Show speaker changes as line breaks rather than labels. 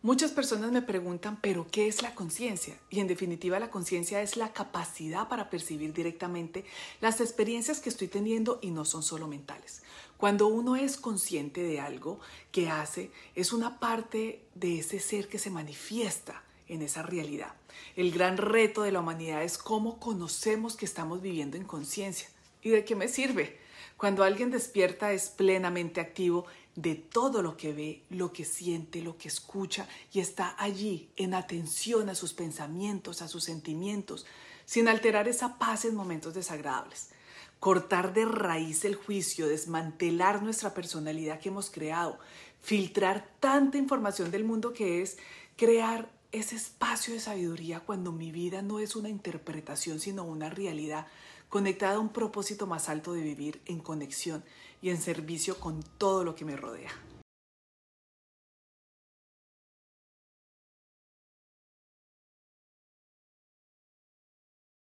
Muchas personas me preguntan, pero ¿qué es la conciencia? Y en definitiva la conciencia es la capacidad para percibir directamente las experiencias que estoy teniendo y no son solo mentales. Cuando uno es consciente de algo que hace, es una parte de ese ser que se manifiesta en esa realidad. El gran reto de la humanidad es cómo conocemos que estamos viviendo en conciencia. ¿Y de qué me sirve? Cuando alguien despierta es plenamente activo de todo lo que ve, lo que siente, lo que escucha y está allí en atención a sus pensamientos, a sus sentimientos, sin alterar esa paz en momentos desagradables. Cortar de raíz el juicio, desmantelar nuestra personalidad que hemos creado, filtrar tanta información del mundo que es crear ese espacio de sabiduría cuando mi vida no es una interpretación sino una realidad conectada a un propósito más alto de vivir en conexión y en servicio con todo lo que me rodea.